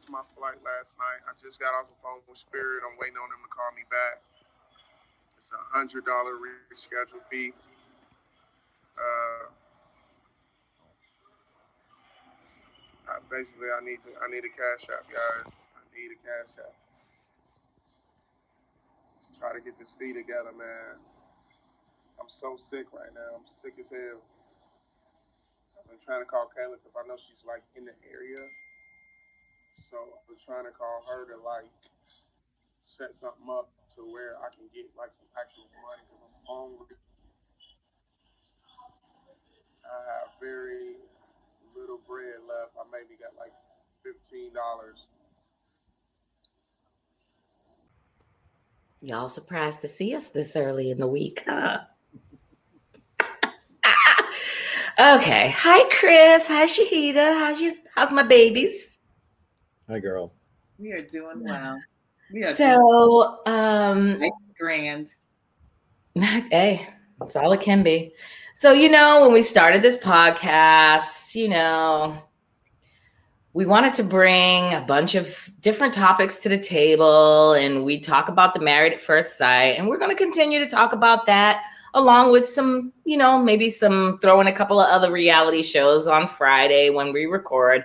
missed my flight last night. I just got off the phone with Spirit. I'm waiting on them to call me back. It's a hundred dollar reschedule fee. Uh, I, basically, I need to. I need a cash app, guys. I need a cash app to try to get this fee together, man. I'm so sick right now. I'm sick as hell. I've been trying to call Kayla because I know she's like in the area. So I'm trying to call her to like set something up to where I can get like some actual money because I'm hungry. I have very little bread left. I maybe got like fifteen dollars. Y'all surprised to see us this early in the week, huh? okay. Hi, Chris. Hi, Shahidah. How's you? How's my babies? Hi, girls. We are doing well. We are So, um, doing grand. hey, that's all it can be. So, you know, when we started this podcast, you know, we wanted to bring a bunch of different topics to the table and we talk about the married at first sight and we're going to continue to talk about that along with some you know maybe some throwing a couple of other reality shows on friday when we record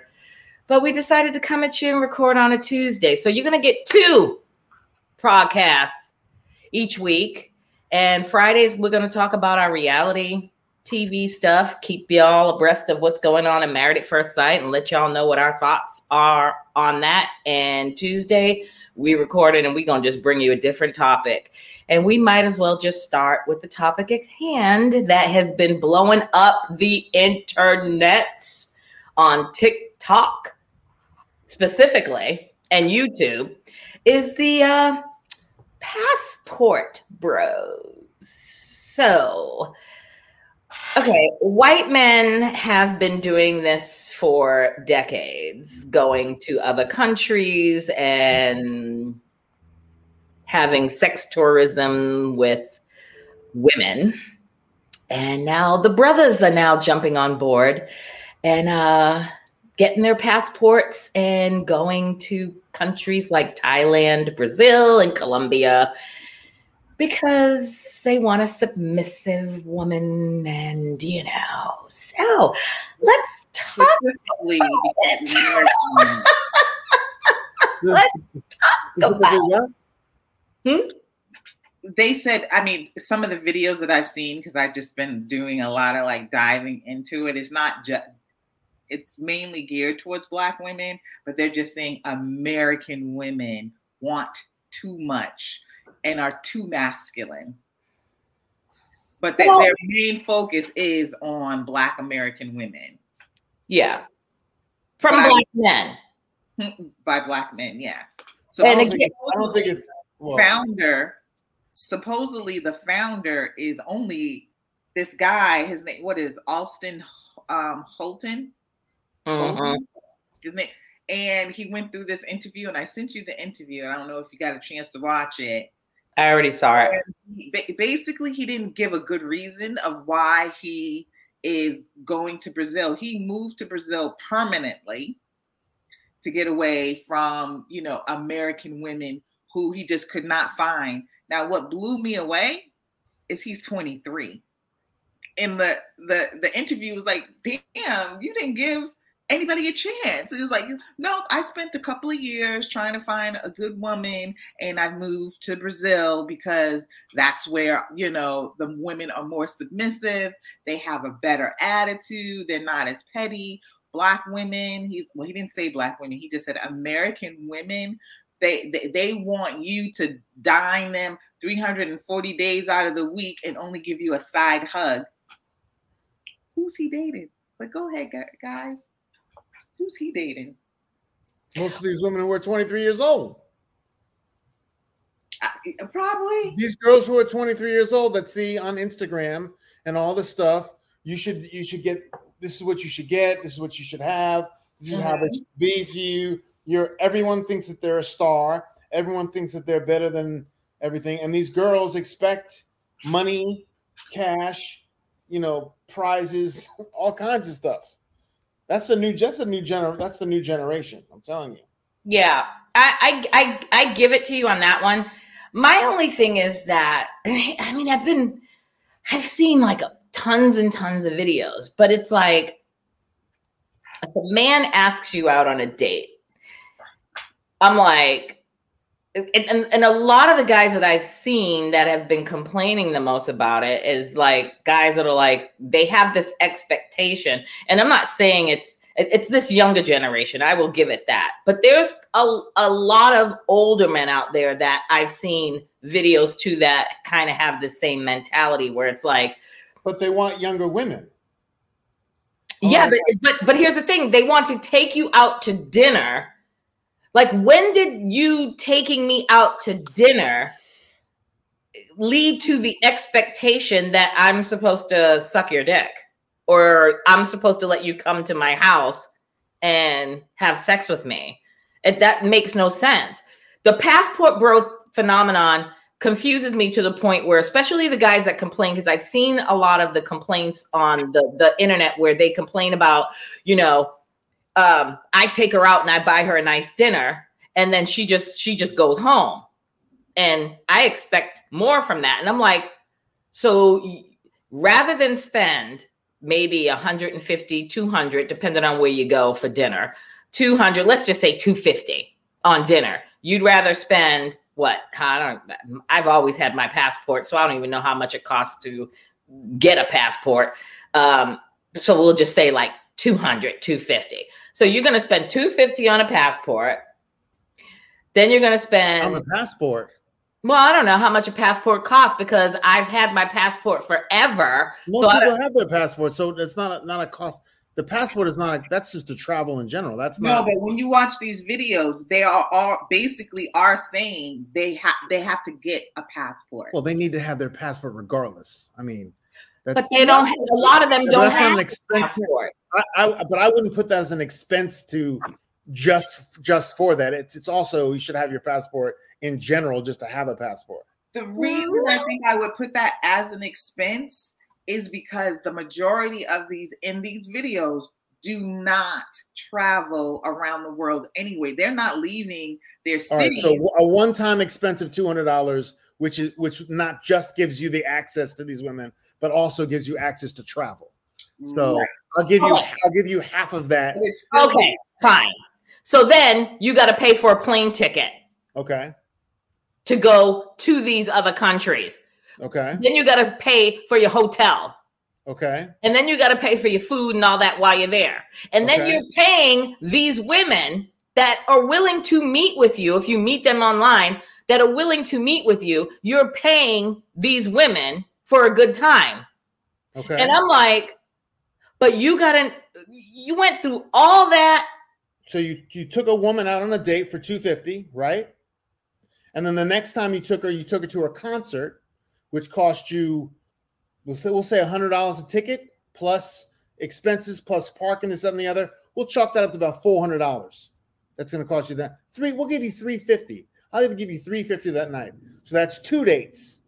but we decided to come at you and record on a tuesday so you're going to get two podcasts each week and fridays we're going to talk about our reality TV stuff, keep y'all abreast of what's going on in Married at First Sight and let y'all know what our thoughts are on that. And Tuesday, we recorded and we're going to just bring you a different topic. And we might as well just start with the topic at hand that has been blowing up the internet on TikTok specifically and YouTube is the uh, passport bros. So, Okay, white men have been doing this for decades, going to other countries and having sex tourism with women. And now the brothers are now jumping on board and uh, getting their passports and going to countries like Thailand, Brazil, and Colombia because they want a submissive woman and you know so let's talk about it. let's talk about hmm? they said i mean some of the videos that i've seen because i've just been doing a lot of like diving into it it's not just it's mainly geared towards black women but they're just saying american women want too much and are too masculine. But they, well, their main focus is on Black American women. Yeah. From black, black men. By black men, yeah. So and I don't, again, I don't think it's well, founder. Supposedly, the founder is only this guy. His name, what is Austin um, Holton? Mm-hmm. His name, and he went through this interview, and I sent you the interview. and I don't know if you got a chance to watch it. I already saw it. Basically, he didn't give a good reason of why he is going to Brazil. He moved to Brazil permanently to get away from, you know, American women who he just could not find. Now, what blew me away is he's 23. And the the the interview was like, damn, you didn't give anybody a chance. It was like, no, I spent a couple of years trying to find a good woman and I moved to Brazil because that's where, you know, the women are more submissive. They have a better attitude. They're not as petty. Black women, he's well, he didn't say black women, he just said American women. They, they, they want you to dine them 340 days out of the week and only give you a side hug. Who's he dating? But go ahead, guys. Who's he dating? Most of these women who are 23 years old. Uh, probably. These girls who are 23 years old that see on Instagram and all this stuff, you should you should get this is what you should get, this is what you should have, this is mm-hmm. how it should be for you. You're everyone thinks that they're a star, everyone thinks that they're better than everything, and these girls expect money, cash, you know, prizes, all kinds of stuff That's the new. That's the new gener. That's the new generation. I'm telling you. Yeah, I, I I I give it to you on that one. My only thing is that I mean I've been I've seen like tons and tons of videos, but it's like if a man asks you out on a date, I'm like, and, and, and a lot of the guys that I've seen that have been complaining the most about it is like guys that are like they have this expectation, and I'm not saying it's it's this younger generation. I will give it that. But there's a, a lot of older men out there that I've seen videos to that kind of have the same mentality where it's like, but they want younger women. Yeah, oh, but but but here's the thing: they want to take you out to dinner. Like, when did you taking me out to dinner lead to the expectation that I'm supposed to suck your dick? or I'm supposed to let you come to my house and have sex with me. It, that makes no sense. The passport bro phenomenon confuses me to the point where, especially the guys that complain, because I've seen a lot of the complaints on the, the internet where they complain about, you know, um, I take her out and I buy her a nice dinner, and then she just she just goes home, and I expect more from that. And I'm like, so rather than spend maybe 150 200 depending on where you go for dinner 200 let's just say 250 on dinner you'd rather spend what? I don't i've always had my passport so i don't even know how much it costs to get a passport. Um, so we'll just say like 200 250 so you're going to spend 250 on a passport then you're going to spend on the passport well, I don't know how much a passport costs because I've had my passport forever. Most so people have their passport, so it's not a, not a cost. The passport is not. A, that's just to travel in general. That's not. No, but when you watch these videos, they are all basically are saying they have they have to get a passport. Well, they need to have their passport regardless. I mean, but they don't. Have, a lot of them don't have an expense. Passport. I, I, but I wouldn't put that as an expense to just just for that. It's it's also you should have your passport in general just to have a passport. The reason I think I would put that as an expense is because the majority of these in these videos do not travel around the world anyway. They're not leaving their city. Right, so a one-time expense of two hundred dollars, which is which not just gives you the access to these women, but also gives you access to travel. So right. I'll give you okay. I'll give you half of that. okay, fine. So then you got to pay for a plane ticket. Okay to go to these other countries. Okay. Then you got to pay for your hotel. Okay. And then you got to pay for your food and all that while you're there. And then you're paying these women that are willing to meet with you if you meet them online that are willing to meet with you. You're paying these women for a good time. Okay. And I'm like, but you got to you went through all that so you you took a woman out on a date for 250, right? And then the next time you took her, you took her to a concert, which cost you, we'll say, we'll say $100 a ticket plus expenses plus parking and the other. We'll chalk that up to about $400. That's going to cost you that. Three, we'll give you 350. I'll even give you 350 that night. So that's two dates.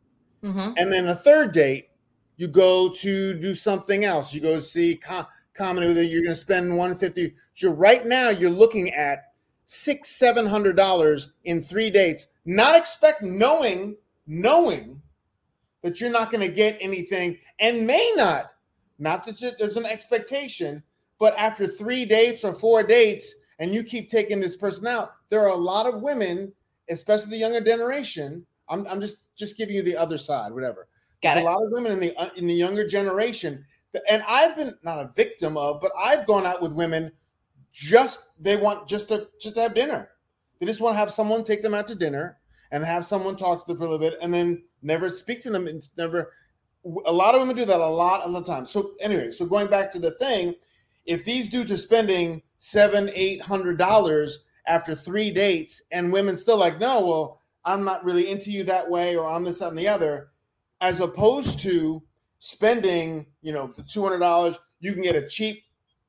Mm-hmm. And then a third date, you go to do something else. You go see com- comedy with her. You're going to spend 150. So right now you're looking at six, seven hundred dollars in three dates not expect knowing knowing that you're not going to get anything and may not not that there's an expectation but after three dates or four dates and you keep taking this person out there are a lot of women especially the younger generation i'm, I'm just just giving you the other side whatever Got there's it. a lot of women in the uh, in the younger generation and i've been not a victim of but i've gone out with women just they want just to just to have dinner they just want to have someone take them out to dinner and have someone talk to them for a little bit and then never speak to them and never a lot of women do that a lot of the time. So anyway, so going back to the thing, if these dudes are spending seven, eight hundred dollars after three dates and women still like, no, well, I'm not really into you that way, or I'm this, that, and the other, as opposed to spending, you know, the two hundred dollars, you can get a cheap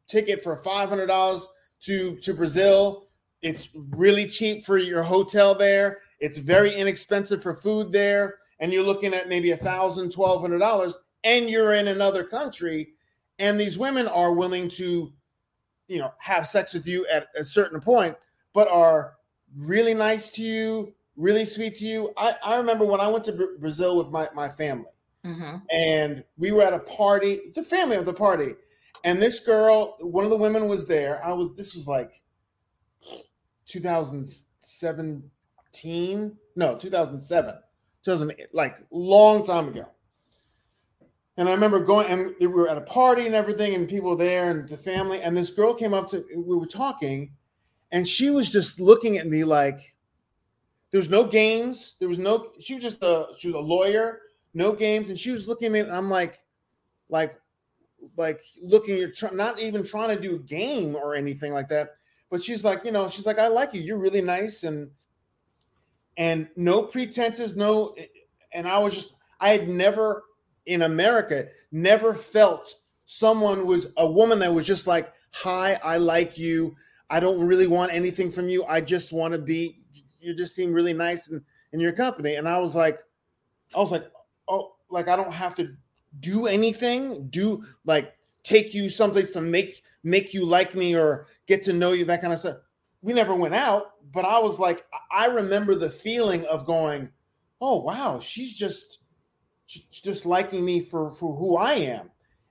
ticket for five hundred dollars to to Brazil it's really cheap for your hotel there. It's very inexpensive for food there. And you're looking at maybe a thousand, twelve hundred dollars, and you're in another country. And these women are willing to you know have sex with you at a certain point, but are really nice to you, really sweet to you. I, I remember when I went to Brazil with my my family, hmm and we were at a party, the family of the party, and this girl, one of the women was there. I was this was like 2017, no, 2007, 2008, like long time ago. And I remember going, and we were at a party and everything, and people were there, and the family. And this girl came up to, we were talking, and she was just looking at me like there was no games. There was no. She was just a. She was a lawyer. No games, and she was looking at me, and I'm like, like, like looking. You're try, not even trying to do a game or anything like that. But she's like, you know, she's like, I like you. You're really nice, and and no pretenses, no. And I was just, I had never in America never felt someone was a woman that was just like, hi, I like you. I don't really want anything from you. I just want to be, you just seem really nice in, in your company. And I was like, I was like, oh, like I don't have to do anything, do like take you someplace to make make you like me or get to know you, that kind of stuff. We never went out, but I was like, I remember the feeling of going, oh wow, she's just she's just liking me for for who I am.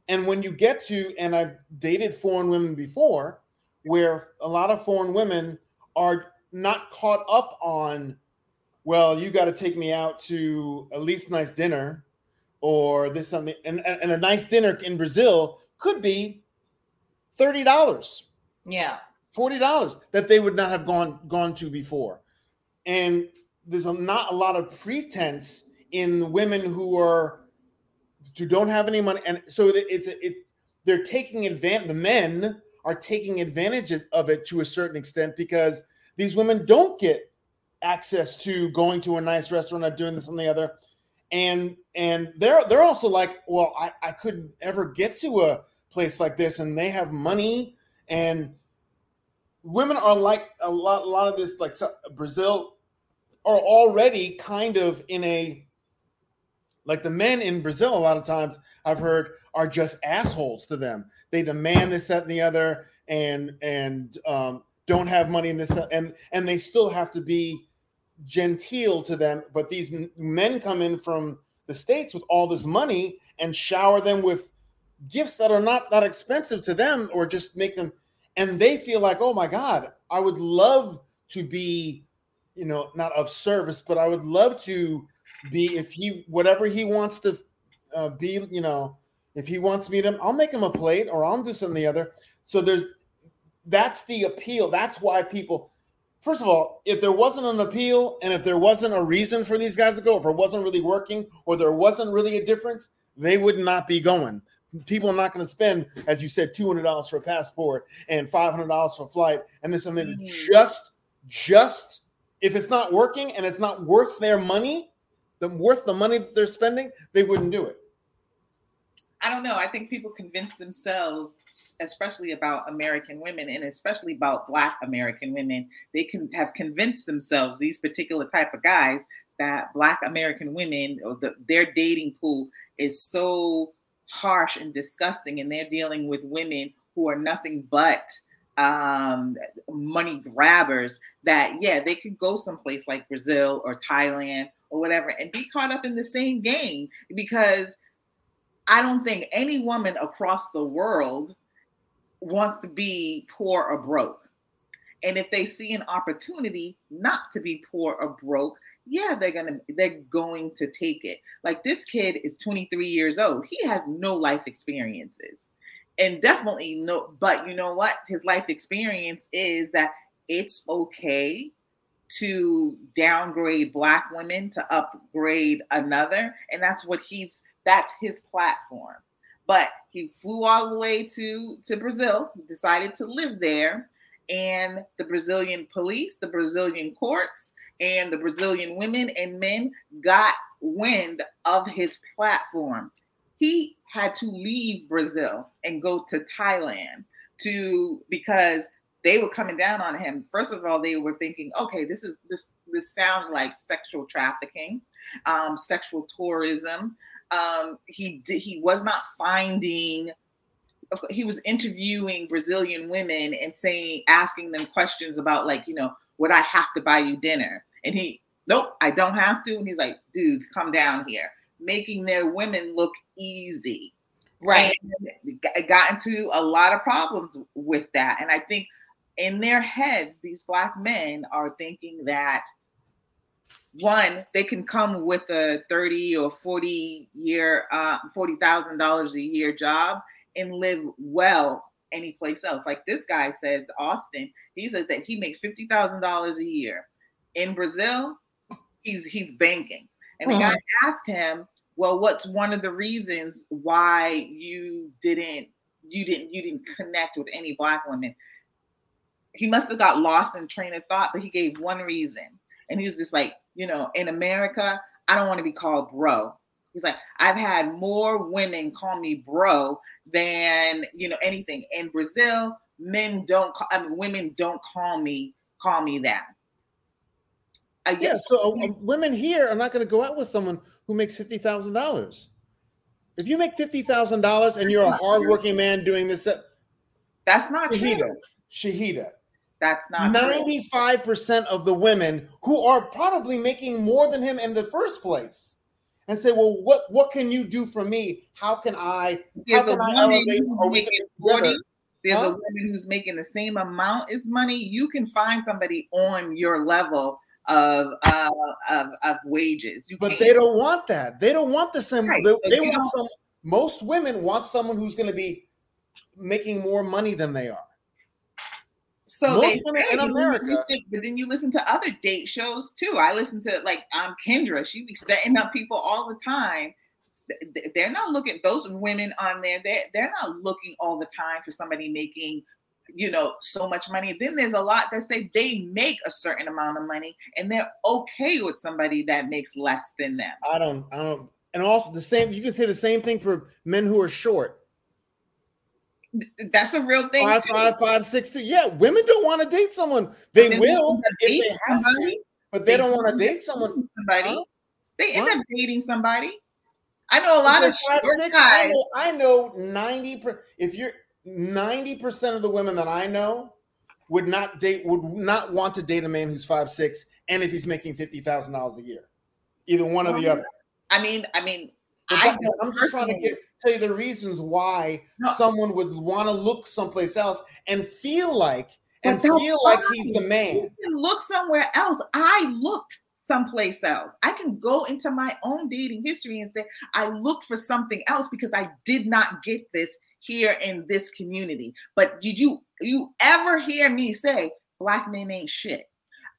And when you get to, and I've dated foreign women before, where a lot of foreign women are not caught up on, well, you got to take me out to at least nice dinner or this something. And, and a nice dinner in Brazil could be $30, Yeah. $40 that they would not have gone gone to before. And there's a, not a lot of pretense in women who are who don't have any money and so it's it they're taking advantage the men are taking advantage of- of it to a certain extent because these women don't get access to going to a nice restaurant or doing this and the other. And and they're they're also like well I, I couldn't ever get to a place like this and they have money. And women are like a lot a lot of this like brazil are already kind of in a like the men in Brazil, a lot of times I've heard are just assholes to them. They demand this, that, and the other, and and um, don't have money in this, and and they still have to be genteel to them. But these men come in from the states with all this money and shower them with gifts that are not that expensive to them, or just make them, and they feel like, oh my god, I would love to be, you know, not of service, but I would love to be if he whatever he wants to uh, be you know if he wants me to i'll make him a plate or i'll do something the other so there's that's the appeal that's why people first of all if there wasn't an appeal and if there wasn't a reason for these guys to go if it wasn't really working or there wasn't really a difference they would not be going people are not going to spend as you said $200 for a passport and $500 for a flight and this and that Mhm. just just if it's not working and it's not worth their money the worth the money that they're spending, they wouldn't do it. I don't know. I think people convince themselves, especially about American women and especially about Black American women, they can have convinced themselves, these particular type of guys, that Black American women, or the, their dating pool is so harsh and disgusting, and they're dealing with women who are nothing but um, money grabbers. That yeah, they could go someplace like Brazil or Thailand or whatever and be caught up in the same game because I don't think any woman across the world wants to be poor or broke. And if they see an opportunity not to be poor or broke, yeah, they're gonna they're going to take it. Like this kid is 23 years old. He has no life experiences. And definitely no, but you know what? His life experience is that it's okay to downgrade black women to upgrade another. And that's what he's that's his platform. But he flew all the way to, to Brazil, decided to live there. And the Brazilian police, the Brazilian courts, and the Brazilian women and men got wind of his platform. He had to leave Brazil and go to Thailand to because they were coming down on him. First of all, they were thinking, okay, this is this this sounds like sexual trafficking, um, sexual tourism. Um, he he was not finding he was interviewing Brazilian women and saying, asking them questions about like, you know, would I have to buy you dinner? And he, nope, I don't have to. And he's like, dudes, come down here, making their women look easy. Right. And got into a lot of problems with that. And I think in their heads, these black men are thinking that one, they can come with a 30 or 40 year, uh, $40,000 a year job and live well anyplace else. Like this guy says, Austin, he says that he makes $50,000 a year. In Brazil, he's he's banking. And mm-hmm. the guy asked him, well, what's one of the reasons why you didn't you didn't you didn't connect with any black women? He must have got lost in train of thought, but he gave one reason. And he was just like, you know, in America, I don't want to be called bro. He's like, I've had more women call me bro than you know anything. In Brazil, men don't. Call, I mean, women don't call me call me that. Uh, yeah, so uh, women here are not going to go out with someone who makes fifty thousand dollars. If you make fifty thousand dollars and you're a hardworking man doing this, that's not Shahidah. True. Shahidah. That's not 95% of the women who are probably making more than him in the first place and say, Well, what what can you do for me? How can I there's how can I elevate making 40, there's huh? a woman who's making the same amount as money. You can find somebody on your level of uh, of, of wages. You but can't. they don't want that. They don't want the same. Right. They, they want some. Most women want someone who's going to be making more money than they are. So Most they say, in America, listen, but then you listen to other date shows too. I listen to like I'm um Kendra. She be setting up people all the time. They're not looking those women on there. They they're not looking all the time for somebody making you know so much money then there's a lot that say they make a certain amount of money and they're okay with somebody that makes less than them i don't i don't and also the same you can say the same thing for men who are short that's a real thing. Five, five, five, six, two. Yeah, women don't want to date someone. They will if they have somebody. to, but they, they don't want to date someone. Somebody. Huh? They end huh? up dating somebody. I know a lot of short guys. I know, 90 if you're 90% of the women that I know would not date would not want to date a man who's five six and if he's making fifty thousand dollars a year. Either one or the other. I mean, I mean, I am just trying to get tell you the reasons why no. someone would want to look someplace else and feel like and feel like he's the man. You can look somewhere else. I looked someplace else. I can go into my own dating history and say I looked for something else because I did not get this here in this community. But did you you ever hear me say black men ain't shit?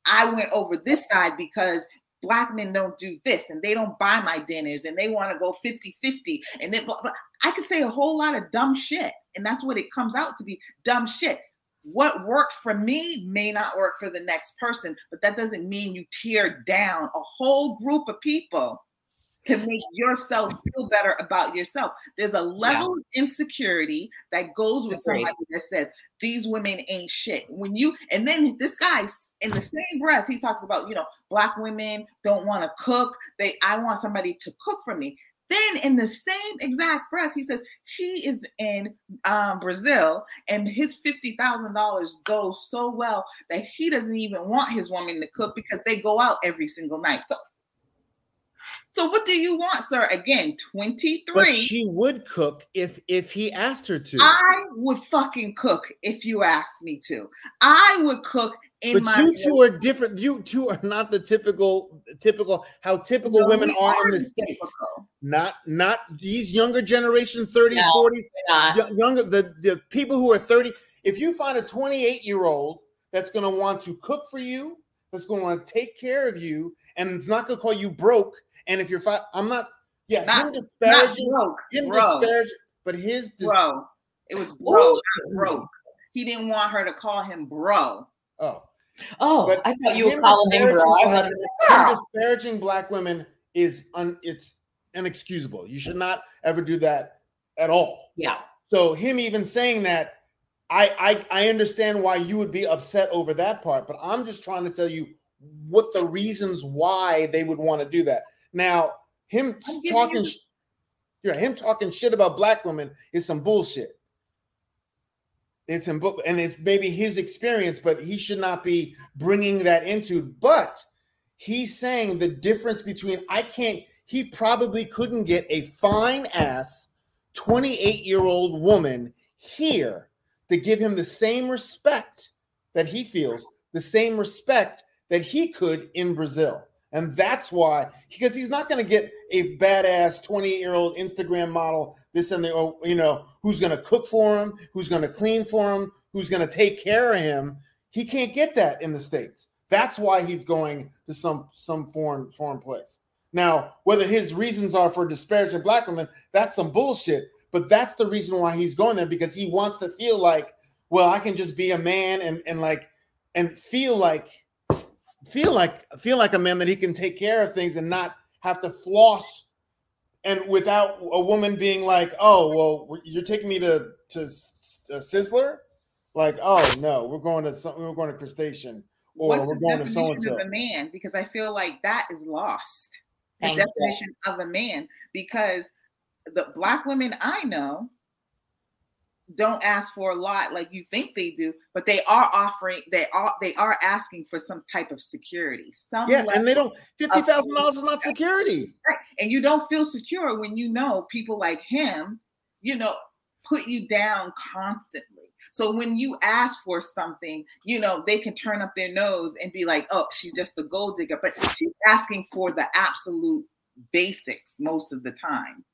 I went over this side because black men don't do this and they don't buy my dinners and they want to go 50 50 and then I could say a whole lot of dumb shit and that's what it comes out to be dumb shit what worked for me may not work for the next person but that doesn't mean you tear down a whole group of people to make yourself feel better about yourself. There's a level yeah. of insecurity that goes with Agreed. somebody that says these women ain't shit. When you and then this guy's in the same breath, he talks about, you know, black women don't want to cook. They I want somebody to cook for me. Then, in the same exact breath, he says he is in um, Brazil and his fifty thousand dollars goes so well that he doesn't even want his woman to cook because they go out every single night. So so what do you want, sir? Again, 23. But she would cook if if he asked her to. I would fucking cook if you asked me to. I would cook in but my you two are different. You two are not the typical typical how typical no, women are, in the states. Typical. Not not these younger generation 30s, no, 40s, younger the, the people who are 30. If you find a 28 year old that's going to want to cook for you, that's going to want to take care of you, and it's not going to call you broke and if you're five, I'm not. Yeah, not, him disparaging, not broke, him bro. disparaging, but his dis- bro, it was bro, not broke. He didn't want her to call him bro. Oh, oh, but I thought you were calling him bro. Black, him disparaging black women is un, it's inexcusable. You should not ever do that at all. Yeah. So him even saying that, I I I understand why you would be upset over that part, but I'm just trying to tell you what the reasons why they would want to do that. Now, him talking, you- yeah, him talking shit about black women is some bullshit. it's in book, and it's maybe his experience, but he should not be bringing that into. But he's saying the difference between I can't. He probably couldn't get a fine ass 28 year old woman here to give him the same respect that he feels, the same respect that he could in Brazil. And that's why, because he's not going to get a badass 28 year old Instagram model, this and the, oh, you know, who's going to cook for him, who's going to clean for him, who's going to take care of him. He can't get that in the States. That's why he's going to some some foreign foreign place. Now, whether his reasons are for disparaging black women, that's some bullshit. But that's the reason why he's going there because he wants to feel like, well, I can just be a man and and like and feel like feel like feel like a man that he can take care of things and not have to floss and without a woman being like oh well you're taking me to to uh, sizzler like oh no we're going to some, we're going to crustacean or What's we're going to so definition and so of a man? Because I feel like that is lost. The Thank you. definition of a man, because the black women I know don't ask for a lot like you think they do, but they are offering, they are they are asking for some type of security. Some yeah and they don't fifty thousand dollars is not security Right. And you don't feel secure when you know people like him, you know, put you down constantly. So when you ask for something, you know, they can turn up their nose and be like, oh, she's just a gold digger. But she's asking for the absolute basics most of the time.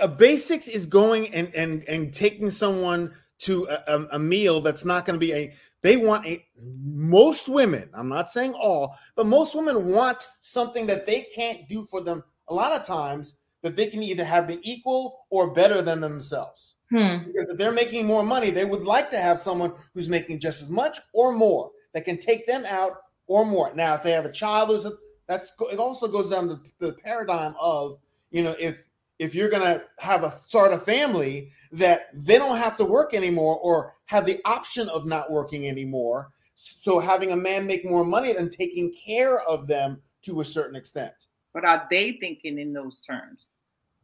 A basics is going and and and taking someone to a, a- meal that's not going to be a they want a most women i'm not saying all but most women want something that they can't do for them a lot of times that they can either have the equal or better than themselves Hmm. because if they're making more money they would like to have someone who's making just as much or more that can take them out or more now if they have a child who's a, that's it also goes down to the paradigm of you know if if you're going to have a start a family that they don't have to work anymore or have the option of not working anymore so having a man make more money than taking care of them to a certain extent But are they thinking in those terms?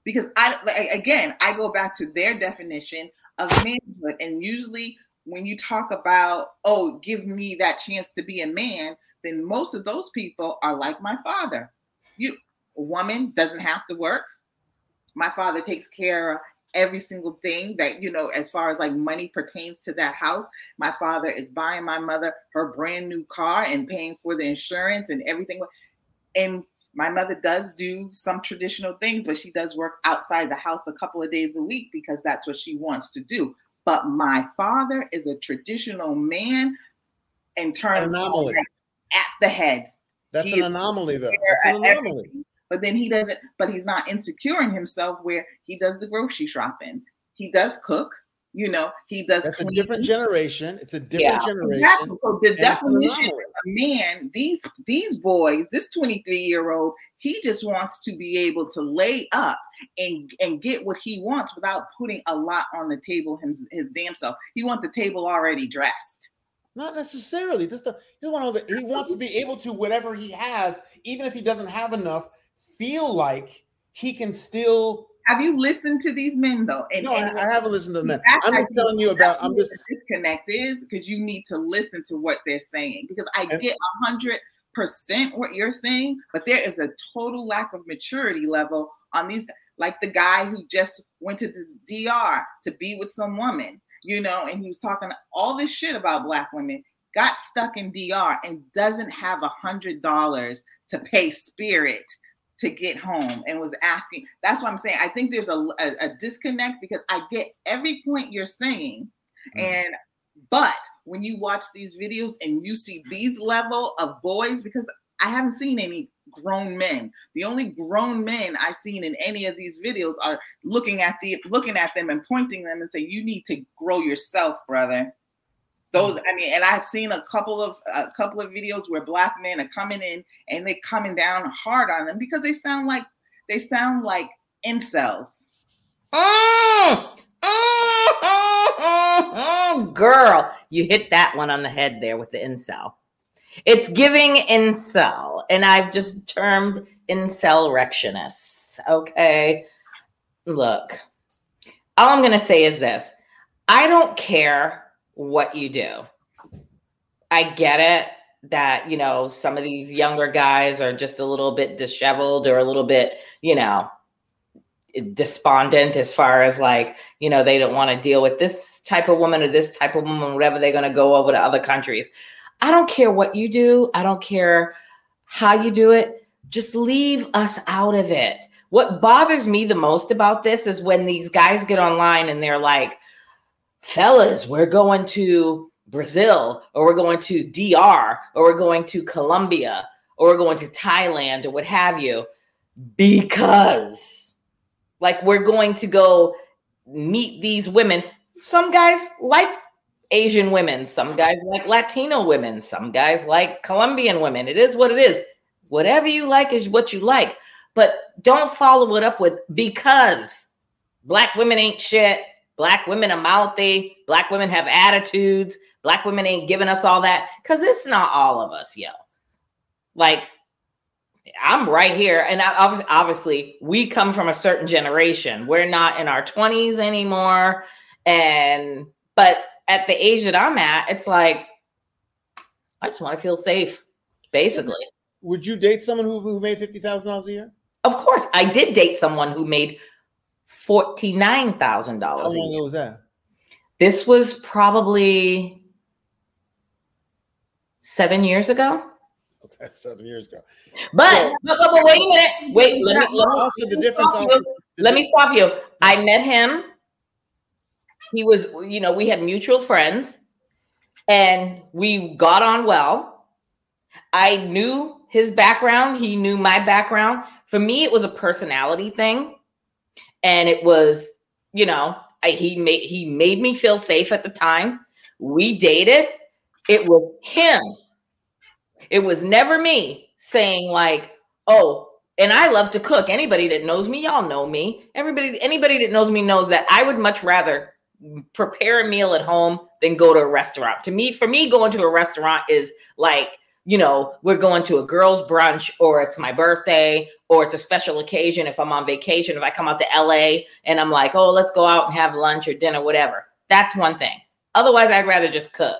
Because I again, I go back to their definition of manhood, and usually when you talk about, oh, give me that chance to be a man, then most of those people are like my father. You, a woman doesn't have to work. My father takes care of every single thing that you know as far as like money pertains to that house my father is buying my mother her brand new car and paying for the insurance and everything and my mother does do some traditional things, but she does work outside the house a couple of days a week because that's what she wants to do. But my father is a traditional man in terms of Anomaly. at the head. that's He an anomaly though that's an anomaly everything. But then he doesn't, but he's not insecure in himself where he does the grocery shopping. He does cook, you know, he does that's a different generation it's a different Yeah. generation Exactly. So the and definition of a man, these these boys, this 23 year old, he just wants to be able to lay up and and get what he wants without putting a lot on the table his, his damn self. He wants the table already dressed. Not necessarily. Just the, he, want he wants to be able to whatever he has, even if he doesn't have enough, feel like he can still. Have you listened to these men though? And, No, I, and I haven't listened to them. I'm just telling you about. I'm just. disconnect is because you need to listen to what they're saying. Because I And- get a hundred percent what you're saying, but there is a total lack of maturity level on these. Like the guy who just went to the DR to be with some woman, you know, and he was talking all this shit about black women. Got stuck in DR and doesn't have a hundred dollars to pay Spirit to get home and was asking. That's what I'm saying. I think there's a, a, a disconnect because I get every point you're saying, Mhm. and but when you watch these videos and you see these level of boys, because I haven't seen any grown men. The only grown men I've seen in any of these videos are looking at the looking at them and pointing them and say, "You need to grow yourself, brother." Those, I mean, and I've seen a couple of a couple of videos where black men are coming in and they're coming down hard on them because they sound like they sound like incels. Mm, mm, mm, mm. Girl, you hit that one on the head there with the incel. It's giving incel, and I've just termed incelrectionists. Okay. Look, all I'm going to say is this I don't care what you do. I get it that, you know, some of these younger guys are just a little bit disheveled or a little bit, you know, despondent as far as like, you know, they don't want to deal with this type of woman or this type of woman, whatever they're going to go over to other countries. I don't care what you do. I don't care how you do it. Just leave us out of it. What bothers me the most about this is when these guys get online and they're like, fellas, we're going to Brazil or we're going to DR or we're going to Colombia or we're going to Thailand or what have you because like we're going to go meet these women. Some guys like Asian women, some guys like Latino women, some guys like Colombian women. It is what it is. Whatever you like is what you like, but don't follow it up with because black women ain't shit. Black women are mouthy. Black women have attitudes. Black women ain't giving us all that because it's not all of us, yo. Like, I'm right here. And obviously, obviously, we come from a certain generation. We're not in our 20s anymore. And, but at the age that I'm at, it's like, I just want to feel safe, basically. Would you date someone who, who made $50,000 a year? Of course. I did date someone who made $49,000 How long ago was that? This was probably seven years ago. That's seven years ago. But, but, but, but wait a minute. Wait, let me, let me, Also, the difference. stop Also, you. the let di- me stop you. I met him. He was, you know, we had mutual friends and we got on well. I knew his background, he knew my background. For me, it was a personality thing. And it was, you know, I, he made he made me feel safe at the time. We dated. It was him. It was never me saying like, "Oh, and I love to cook. Anybody that knows me, y'all know me. Everybody anybody that knows me knows that I would much rather prepare a meal at home than go to a restaurant. To me, for me going to a restaurant is like you know, we're going to a girls' brunch, or it's my birthday, or it's a special occasion. If I'm on vacation, if I come out to LA and I'm like, oh, let's go out and have lunch or dinner, whatever. That's one thing. Otherwise, I'd rather just cook.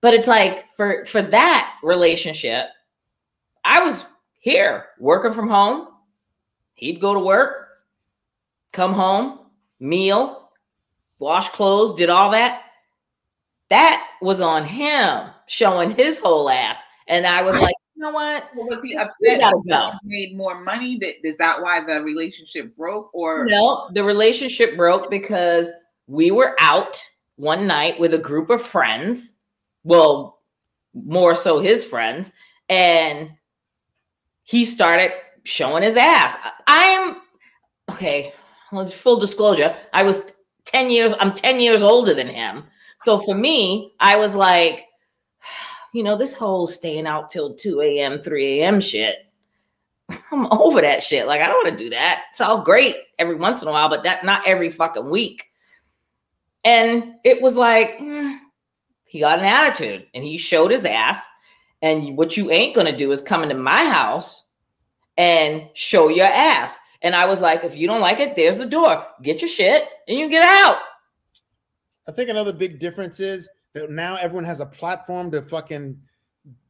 But it's like for for that relationship, I was here working from home. He'd go to work, come home, meal, wash clothes, did all that. That was on him showing his whole ass. And I was like, you know what? Was he upset? go. he Made more money. That is that why the relationship broke? Or No, the relationship broke because we were out one night with a group of friends. Well, more so his friends. And he started showing his ass. I am okay. Well, it's full disclosure. I was 10 years, I'm 10 years older than him. So for me, I was like, you know, this whole staying out till 2 a.m., 3 a.m. shit. I'm over that shit. Like, I don't want to do that. It's all great every once in a while, but that not every fucking week. And it was like, mm, he got an attitude and he showed his ass. And what you ain't gonna do is come into my house and show your ass. And I was like, if you don't like it, there's the door. Get your shit and you get out. I think another big difference is that now everyone has a platform to fucking,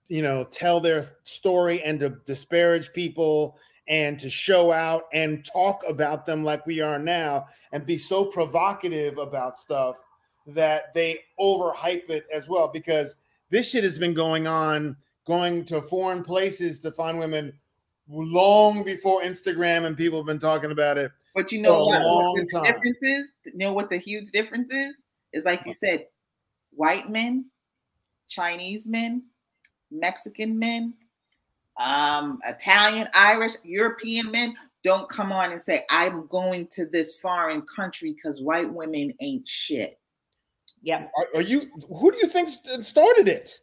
you know, tell their story and to disparage people and to show out and talk about them like we are now and be so provocative about stuff that they overhype it as well because this shit has been going on going to foreign places to find women long before Instagram and people have been talking about it. But you know what, what the time. difference is? You know what the huge difference is? Is like you said, white men, Chinese men, Mexican men, um, Italian, Irish, European men don't come on and say, I'm going to this foreign country because white women ain't shit. Yeah. Are, are you who do you think started it?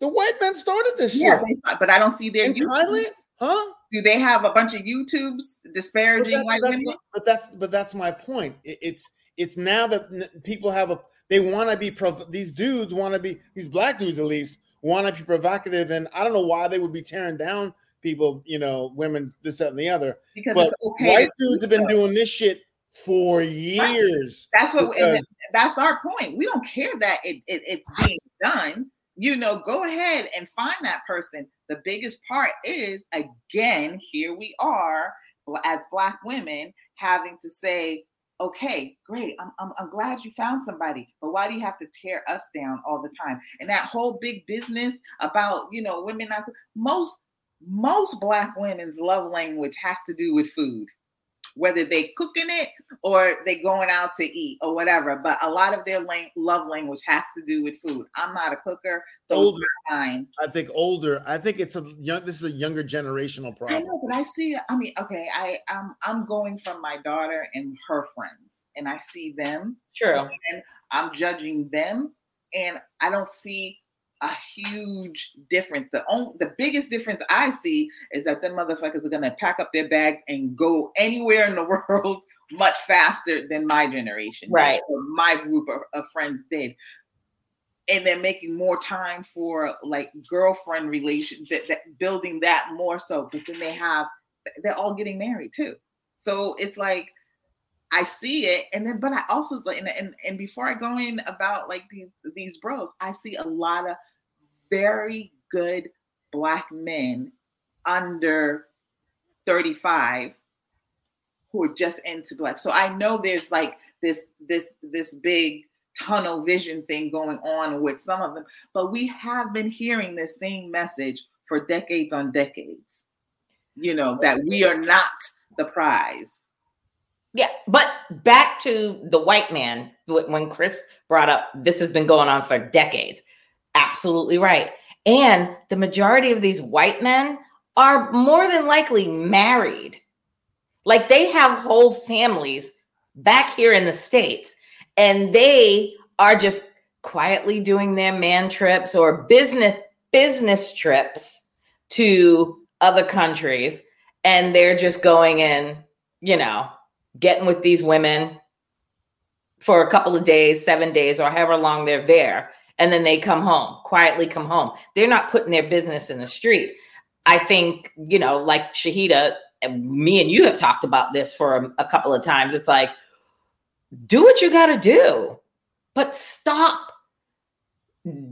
The white men started this Yeah, shit. but I don't see their In YouTube. Thailand? Huh? Do they have a bunch of YouTubes But, disparaging that- white that's women? but that's but that's my point. It- it's it's now that people have a they want to be prov- these dudes want to be these black dudes at least want to be provocative and I don't know why they would be tearing down people, you know, women, this, that, and the other. Because But it's okay. white dudes have been doing this shit for years. That's what Because- that's our point. We don't care that it, it, it's being done. You know, go ahead and find that person. The biggest part is again, here we are as black women having to say, okay, great. I'm, I'm, I'm glad you found somebody, but why do you have to tear us down all the time? And that whole big business about, you know, women not most most black women's love language has to do with food whether they cooking it or they going out to eat or whatever. But a lot of their lang- love language has to do with food. I'm not a cooker, so Older. it's not. I think older. I think it's a young. This is a younger generational problem. I know, but I see. I mean, okay, I I'm I'm going from my daughter and her friends, and I see them. True. And I'm judging them, and I don't see a huge difference. The only the biggest difference I see is that them motherfuckers are gonna pack up their bags and go anywhere in the world much faster than my generation, Right. Or my group of, of friends did. And they're making more time for like girlfriend relations, that, that building that more so. But then they have, they're all getting married too. So it's like I see it, and then but I also and, and and before I go in about like these these bros, I see a lot of very good black men under 35 who are just into black. So I know there's like this this this big tunnel vision thing going on with some of them, but we have been hearing this same message for decades on decades. You know that we are not the prize. Yeah, but back to the white man when Chris brought up this has been going on for decades. Absolutely right. And the majority of these white men are more than likely married. Like they have whole families back here in the States, and they are just quietly doing their man trips or business business trips to other countries. And they're just going in, you know, getting with these women for a couple of days, seven days, or however long they're there. And then they come home, quietly come home. They're not putting their business in the street. I think, you know, like Shahidah, and me and you have talked about this for a, a couple of times. It's like, do what you got to do, but stop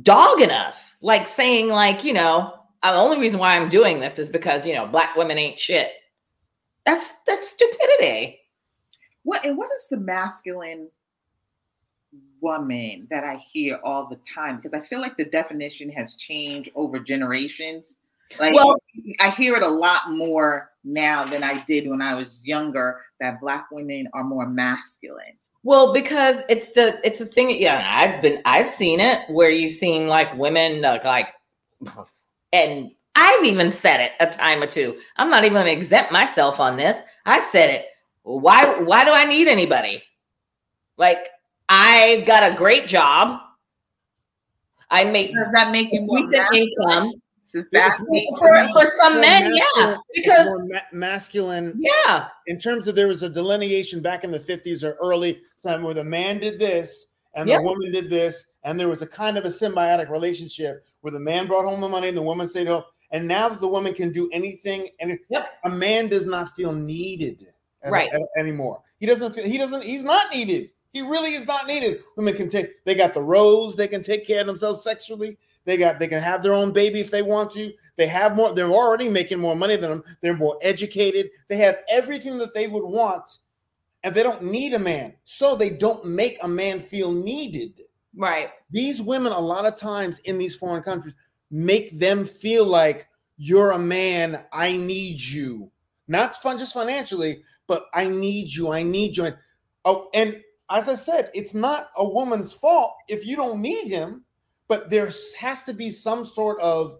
dogging us. Like saying, like, you know, uh, the only reason why I'm doing this is because, you know, black women ain't shit. That's that's stupidity. What and what is the masculine woman that I hear all the time? Because I feel like the definition has changed over generations. Like Well- I hear it a lot more now than I did when I was younger. That black women are more masculine. Well, because it's the it's a thing. Yeah, I've been I've seen it where you've seen like women uh, like, and I've even said it a time or two. I'm not even going to exempt myself on this. I've said it. Why why do I need anybody? Like I got a great job. I make Does that make you more decent masculine? income Does that for, you for some men. Yeah, masculine- because more ma- masculine yeah, in terms of there was a delineation back in the 50s or early time where the man did this and Yep. the woman did this and there was a kind of a symbiotic relationship where the man brought home the money and the woman stayed home and now that the woman can do anything and Yep. a man does not feel needed an- Right. an- anymore. He doesn't he doesn't he's not needed. He really is not needed. Women can take they got the rose they can take care of themselves sexually. They got they can have their own baby if they want to. They have more they're already making more money than them. They're more educated. They have everything that they would want and they don't need a man. So they don't make a man feel needed. Right. these women a lot of times in these foreign countries make them feel like you're a man. I need you not fun just financially but i need you i need you. And, oh and as i said it's not a woman's fault if you don't need him but there has to be some sort of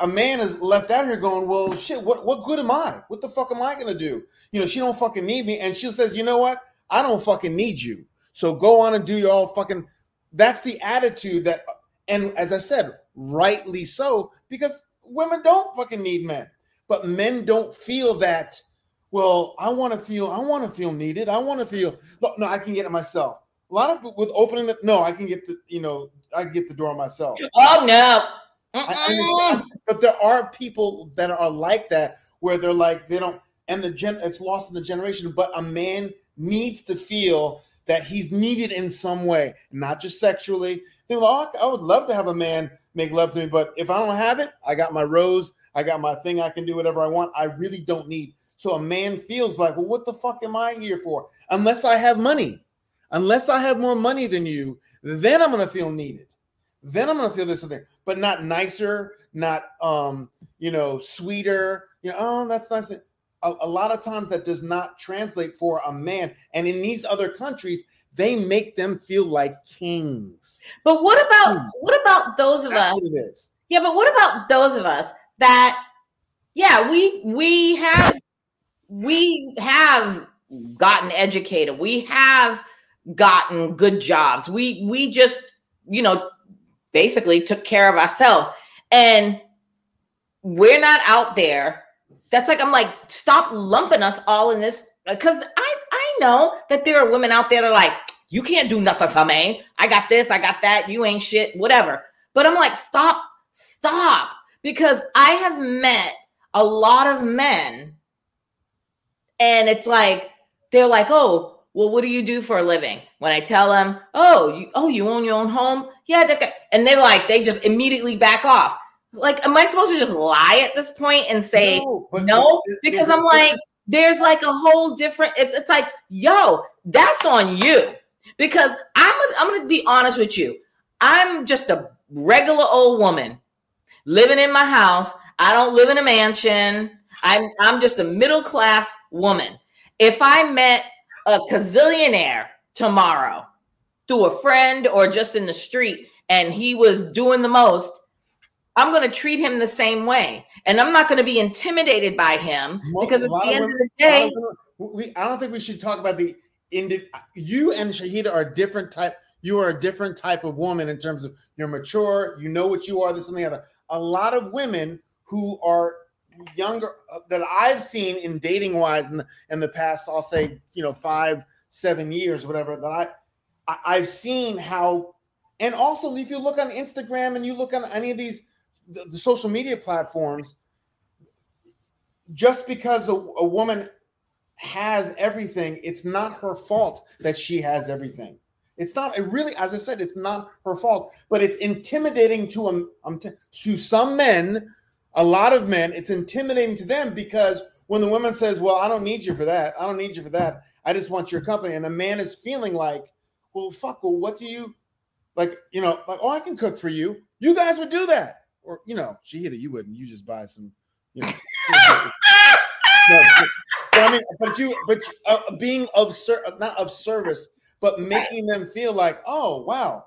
a man is left out here going well shit what, what good am i? What the fuck am i gonna do? You know she don't fucking need me and she says you know what? I don't fucking need you. So go on and do your all fucking that's the attitude that and as i said rightly so because women don't fucking need men but men don't feel that well i want to feel i want to feel needed. I want to feel look no i can get it myself. A lot of with opening the no i can get the you know i can get the door myself. Oh no. But there are people that are like that where they're like they don't and the gen it's lost in the generation but a man needs to feel that he's needed in some way, not just sexually. They like, oh, I would love to have a man make love to me, but if I don't have it, I got my rose, I got my thing, I can do whatever I want. I really don't need. So a man feels like, well, what the fuck am I here for? Unless I have money, unless I have more money than you, then I'm gonna feel needed. Then I'm gonna feel this thing, but not nicer, not um, you know, sweeter. You know, oh, that's nice. A, a lot of times that does not translate for a man. And in these other countries, they make them feel like kings. But what about hmm. what about those of That's us? Yeah, but what about those of us that yeah, we we have we have gotten educated. We have gotten good jobs. We we just, you know, basically took care of ourselves. And we're not out there. That's like I'm like, stop lumping us all in this because I I know that there are women out there that are like, you can't do nothing for me. I got this, I got that, you ain't shit, whatever. But I'm like, stop, stop. Because I have met a lot of men, and it's like, they're like, oh, well, what do you do for a living? When I tell them, oh, you, oh, you own your own home, yeah, and they like, they just immediately back off. Like, am I supposed to just lie at this point and say no? no? Because I'm like, there's like a whole different. It's it's like, yo, that's on you because I'm I'm going to be honest with you. I'm just a regular old woman living in my house. I don't live in a mansion. I'm I'm just a middle class woman. If I met a gazillionaire tomorrow through a friend or just in the street and he was doing the most, I'm going to treat him the same way. And I'm not going to be intimidated by him because at the end of, women, of the day, we, I don't think we should talk about the indi- you and Shahidah are a different type. You are a different type of woman in terms of you're mature. You know what you are. This and the other. A lot of women who are younger uh, that I've seen in dating wise in the, in the past, I'll say you know five, seven years, whatever. That I, I I've seen how, and also if you look on Instagram and you look on any of these the, the social media platforms, just because a, a woman has everything, it's not her fault that she has everything. It's not. It really, as I said, it's not her fault. But it's intimidating to um, um to, some men, a lot of men. It's intimidating to them because when the woman says, "Well, I don't need you for that. I don't need you for that. I just want your company," and a man is feeling like, "Well, fuck. Well, what do you like? You know, like, oh, I can cook for you. You guys would do that, or you know, she hit it. You wouldn't. You just buy some, you know." no, but I mean, but you, but uh, being of ser- not of service, but making them feel like, oh wow,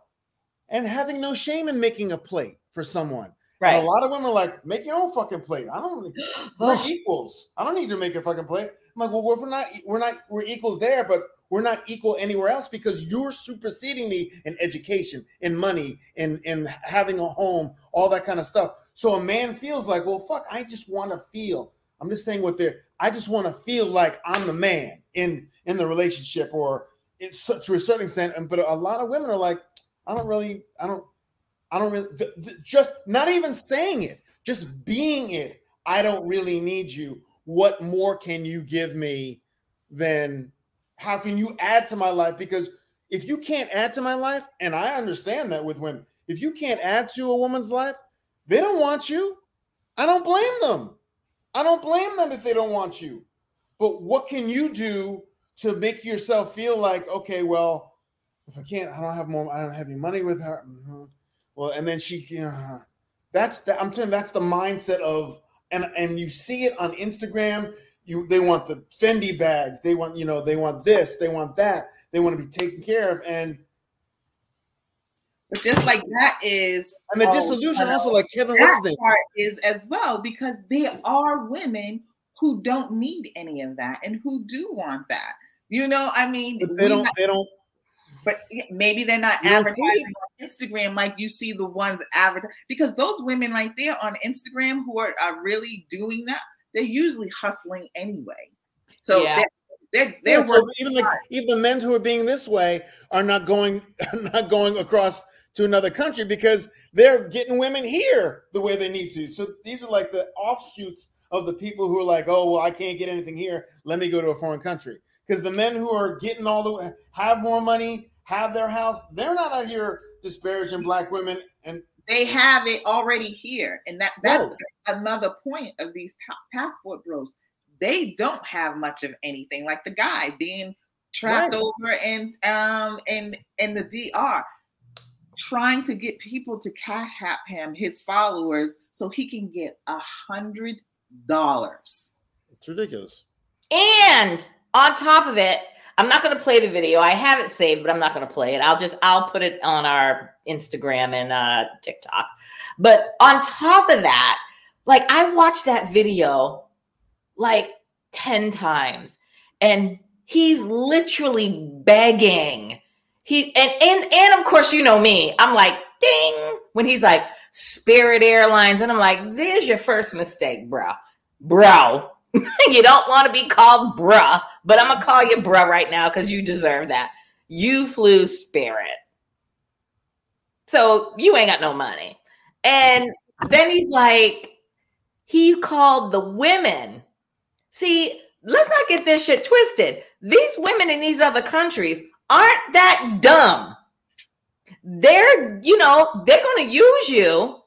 and having no shame in making a plate for someone. Right. And a lot of women are like, make your own fucking plate. I don't. We're equals. I don't need to make a fucking plate. I'm like, well, we're not. We're not. We're equals there, but we're not equal anywhere else because you're superseding me in education, in money, in in having a home, all that kind of stuff. So a man feels like, well, fuck, I just want to feel. I'm just saying what they're I just want to feel like I'm the man in in the relationship or it's to a certain extent. But a lot of women are like, I don't really, I don't, I don't really, just not even saying it, just being it. I don't really need you. What more can you give me than how can you add to my life? Because if you can't add to my life, and I understand that with women, if you can't add to a woman's life, they don't want you. I don't blame them. I don't blame them if they don't want you. But what can you do to make yourself feel like, okay, well, if I can't, I don't have more, I don't have any money with her. Mm-hmm. Well, and then she, uh, that's the, I'm saying that's the mindset of, and and you see it on Instagram. You they want the Fendi bags, they want you know they want this, they want that, they want to be taken care of, and but just like that is, and the disillusion also, like Kevin, his part is as well because there are women who don't need any of that and who do want that. You know, I mean, but they don't. Have, they don't. But maybe they're not advertising on Instagram like you see the ones advertise because those women right there on Instagram who are, are really doing that, they're usually hustling anyway. So yeah. They're, they're, yeah, so even like even the men who are being this way are not going are not going across to another country because they're getting women here the way they need to. So these are like the offshoots of the people who are like, oh, well, I can't get anything here. Let me go to a foreign country. Because the men who are getting all the have more money, have their house, they're not out here disparaging black women and they have it already here and that that's Whoa. another point of these passport bros they don't have much of anything like the guy being trapped right. over in um in in the dr trying to get people to cash app him his followers so he can get a hundred dollars it's ridiculous and on top of it I'm not going to play the video. I have it saved, but I'm not going to play it. I'll just I'll put it on our Instagram and uh, TikTok. But on top of that, like I watched that video like 10 times and he's literally begging. He and and and of course you know me. I'm like ding when he's like Spirit Airlines and I'm like there's your first mistake, bro. Bro, you don't want to be called bruh, but I'm gonna call you bruh right now because you deserve that. You flew Spirit. So you ain't got no money. And then he's like, he called the women. See, let's not get this shit twisted. These women in these other countries aren't that dumb. They're, you know, they're going to use you.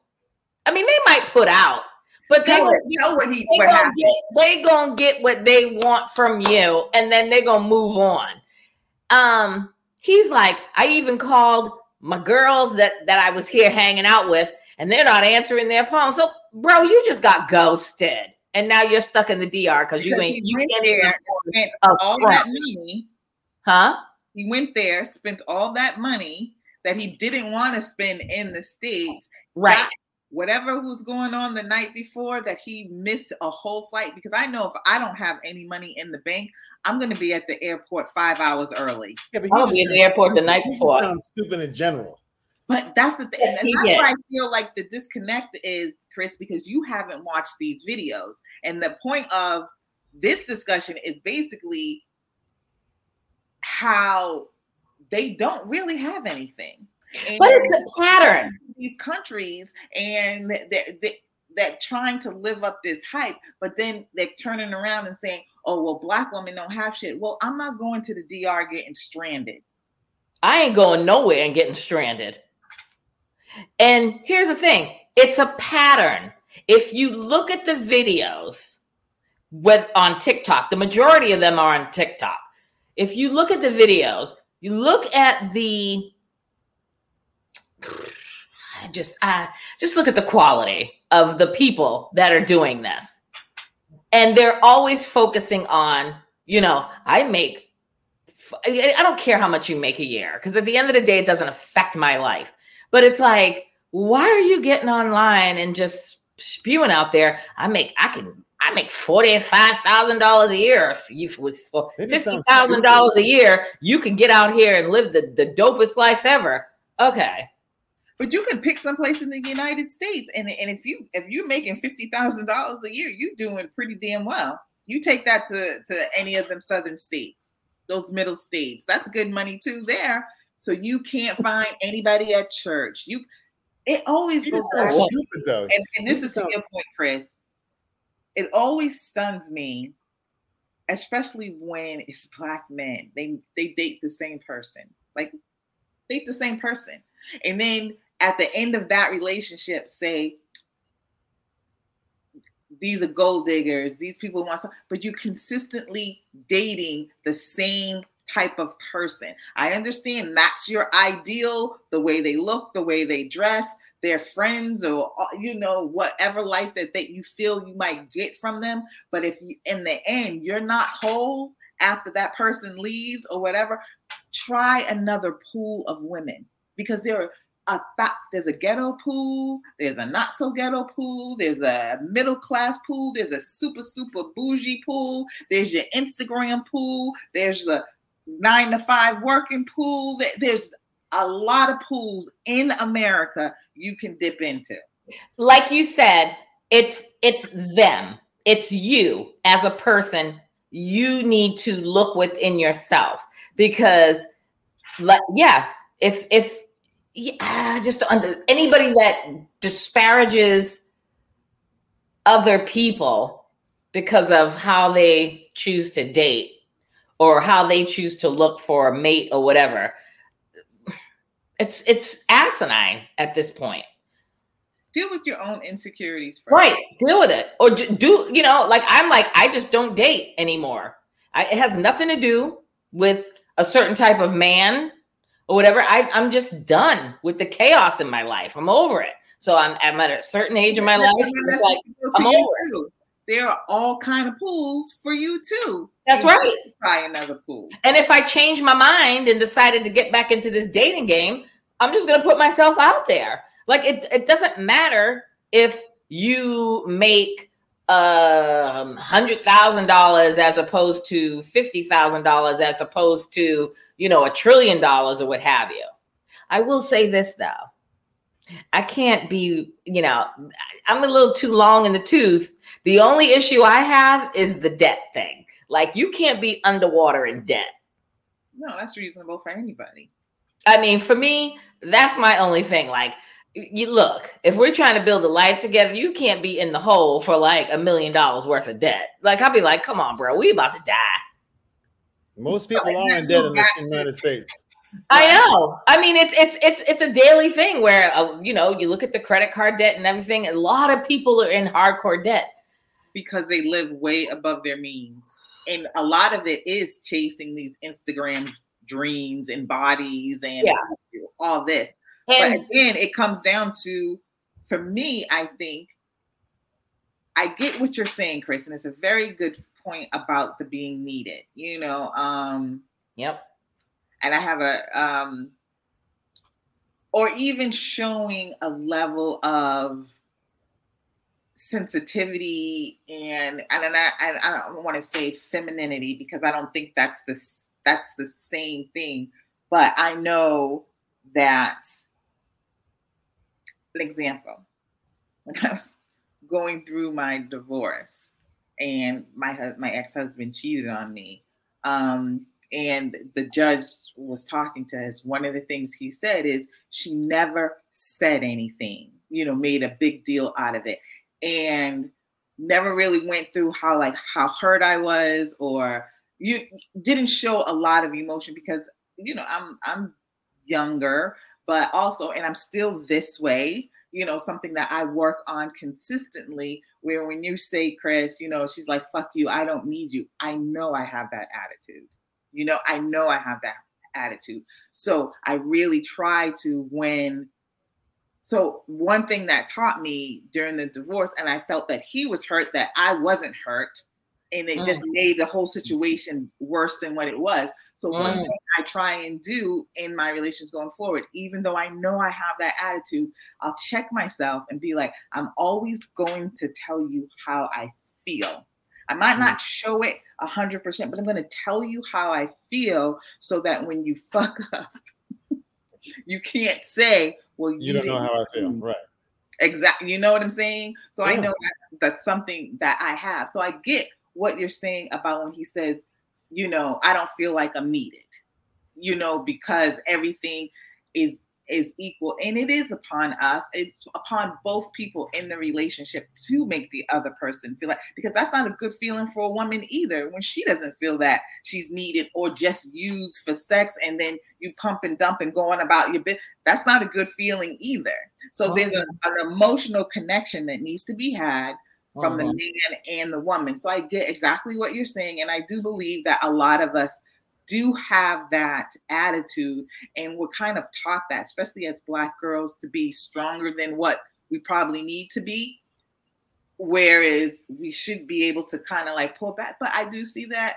I mean, they might put out, but they, know, you know what he they what gonna, get, they gonna get what they want from you, and then they're gonna move on. Um, he's like, I even called my girls that that I was here hanging out with, and they're not answering their phone. So, bro, you just got ghosted, and now you're stuck in the DR because you ain't you went there, spent all that money, huh? He went there, spent all that money that he didn't want to spend in the states, right? Whatever was going on the night before that he missed a whole flight because I know if I don't have any money in the bank, I'm going to be at the airport five hours early. Yeah, but I'll be in the airport the night before. Sounds stupid in general. But that's the thing. Yes, and that's why I feel like the disconnect is, Chris, because you haven't watched these videos. And the point of this discussion is basically how they don't really have anything. And but it's a pattern. These countries and that that trying to live up this hype, but then they're turning around and saying, "Oh, well, black women don't have shit." Well, I'm not going to the DR getting stranded. I ain't going nowhere and getting stranded. And here's the thing: it's a pattern. If you look at the videos with on TikTok, the majority of them are on TikTok. If you look at the videos, you look at the just uh, just look at the quality of the people that are doing this. And they're always focusing on you know i make i don't care how much you make a year because at the end of the day it doesn't affect my life. But it's like why are you getting online and just spewing out there i make i can i make $45000 a year. If you with $50000 a year you can get out here and live the, the dopest life ever. Okay but you can pick someplace in the United States, and, and if you if you're making fifty thousand dollars a year, you're doing pretty damn well. You take that to to any of them southern states, those middle states. That's good money too there. So you can't find anybody at church. You it always goes back. Stupid, though. And, and this is to your point, Chris. It always stuns me, especially when it's black men. They they date the same person. Like date the same person. And then at the end of that relationship say these are gold diggers. These people want some but you're consistently dating the same type of person. I understand that's your ideal the way they look the way they dress their friends or uh, you know whatever life that they, you feel you might get from them. But if you in the end you're not whole after that person leaves or whatever try another pool of women because there are a th- there's a ghetto pool, there's a not so ghetto pool, there's a middle class pool, there's a super super bougie pool, there's your Instagram pool, there's the nine to five working pool. There's a lot of pools in America you can dip into. Like you said, it's it's them. It's you as a person. You need to look within yourself because like yeah, if if yeah, just under anybody that disparages other people because of how they choose to date or how they choose to look for a mate or whatever. It's it's asinine at this point. Deal with your own insecurities first. Right. Deal with it. Or do, you know, like I'm like, I just don't date anymore. I, it has nothing to do with a certain type of man or whatever. I, I'm just done with the chaos in my life. I'm over it. So I'm, I'm at a certain age in my life. Like, I'm over it. There are all kind of pools for you too. That's right. Try another pool. And if I change my mind and decided to get back into this dating game, I'm just going to put myself out there. Like it, it doesn't matter if you make um hundred thousand dollars as opposed to fifty thousand dollars as opposed to you know a trillion dollars or what have you. I will say this though. I can't be, you know, I'm a little too long in the tooth. The only issue I have is the debt thing. Like you can't be underwater in debt. No, that's reasonable for anybody. I mean, for me, that's my only thing. Like, you look, if we're trying to build a life together, you can't be in the hole for like a million dollars worth of debt. Like, I'll be like, come on, bro, we about to die. Most people are in debt in the United States. I know. I mean, it's it's it's it's a daily thing where uh, you know you look at the credit card debt and everything. A lot of people are in hardcore debt because they live way above their means, and a lot of it is chasing these Instagram dreams and bodies and yeah. all this. But again, it comes down to, for me, I think I get what you're saying, Chris, and it's a very good point about the being needed. You know, um, yep. And I have a, um, or even showing a level of sensitivity and and I, I, I don't want to say femininity because I don't think that's the that's the same thing. But I know that an example, when I was going through my divorce and my my ex-husband cheated on me, um, and the judge was talking to us, one of the things he said is she never said anything, you know, made a big deal out of it. And never really went through how like how hurt I was or you didn't show a lot of emotion because you know I'm I'm younger, but also and I'm still this way. You know, something that I work on consistently. Where when you say, Chris, you know, she's like, "Fuck you, I don't need you." I know I have that attitude. You know, I know I have that attitude. So I really try to when. So one thing that taught me during the divorce, and I felt that he was hurt, that I wasn't hurt and it mm. just made the whole situation worse than what it was. So mm. one thing I try and do in my relations going forward, even though I know I have that attitude, I'll check myself and be like, I'm always going to tell you how I feel. I might not mm. show it a hundred percent, but I'm going to tell you how I feel so that when you fuck up, you can't say, "Well, you, you don't know how I feel," right? Exactly. You know what I'm saying? So yeah. I know that's that's something that I have. So I get what you're saying about when he says, you know, I don't feel like I'm needed, you know, because everything is is equal. And it is upon us. It's upon both people in the relationship to make the other person feel like because that's not a good feeling for a woman either. When she doesn't feel that she's needed or just used for sex and then you pump and dump and going about your bit that's not a good feeling either. So oh, there's a, an emotional connection that needs to be had from uh-huh. the man and the woman. So I get exactly what you're saying. And I do believe that a lot of us do have that attitude and we're kind of taught that, especially as Black girls, to be stronger than what we probably need to be. Whereas we should be able to kind of like pull back. But I do see that.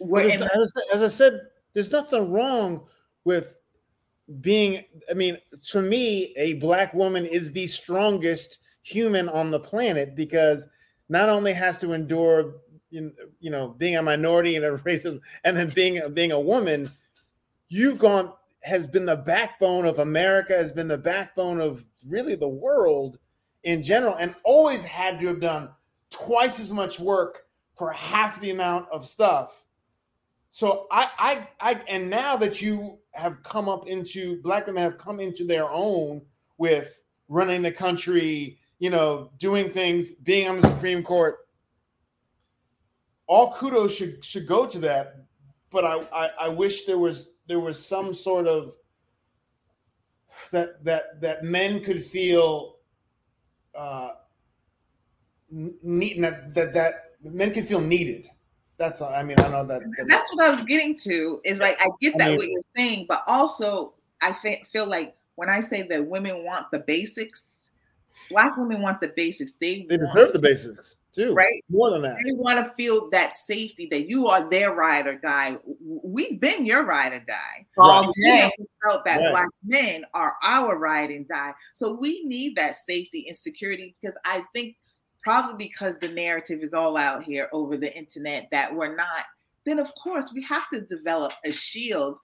As, as, as I said, there's nothing wrong with being, I mean, to me, a Black woman is the strongest human on the planet because not only has to endure you know being a minority and a racism and then being being a woman you've gone has been the backbone of america has been the backbone of really the world in general and always had to have done twice as much work for half the amount of stuff. So i i, I and now that you have come up into black women have come into their own with running the country you know, doing things, being on the Supreme Court. all kudos should should go to that. But I, I I wish there was there was some sort of that that that men could feel uh need that that that men could feel needed. That's all. I mean, I know that, that That's what I was getting to. Is like I get I that mean- what you're saying, but also I fe- feel like when I say that women want the basics, black women want the basics. They they want- deserve the basics too. Right. More than that. They want to feel that safety that you are their ride or die. We've been your ride or die. all day. haven't felt that Right. black men are our ride and die. So we need that safety and security because I think probably because the narrative is all out here over the internet that we're not, then of course we have to develop a shield.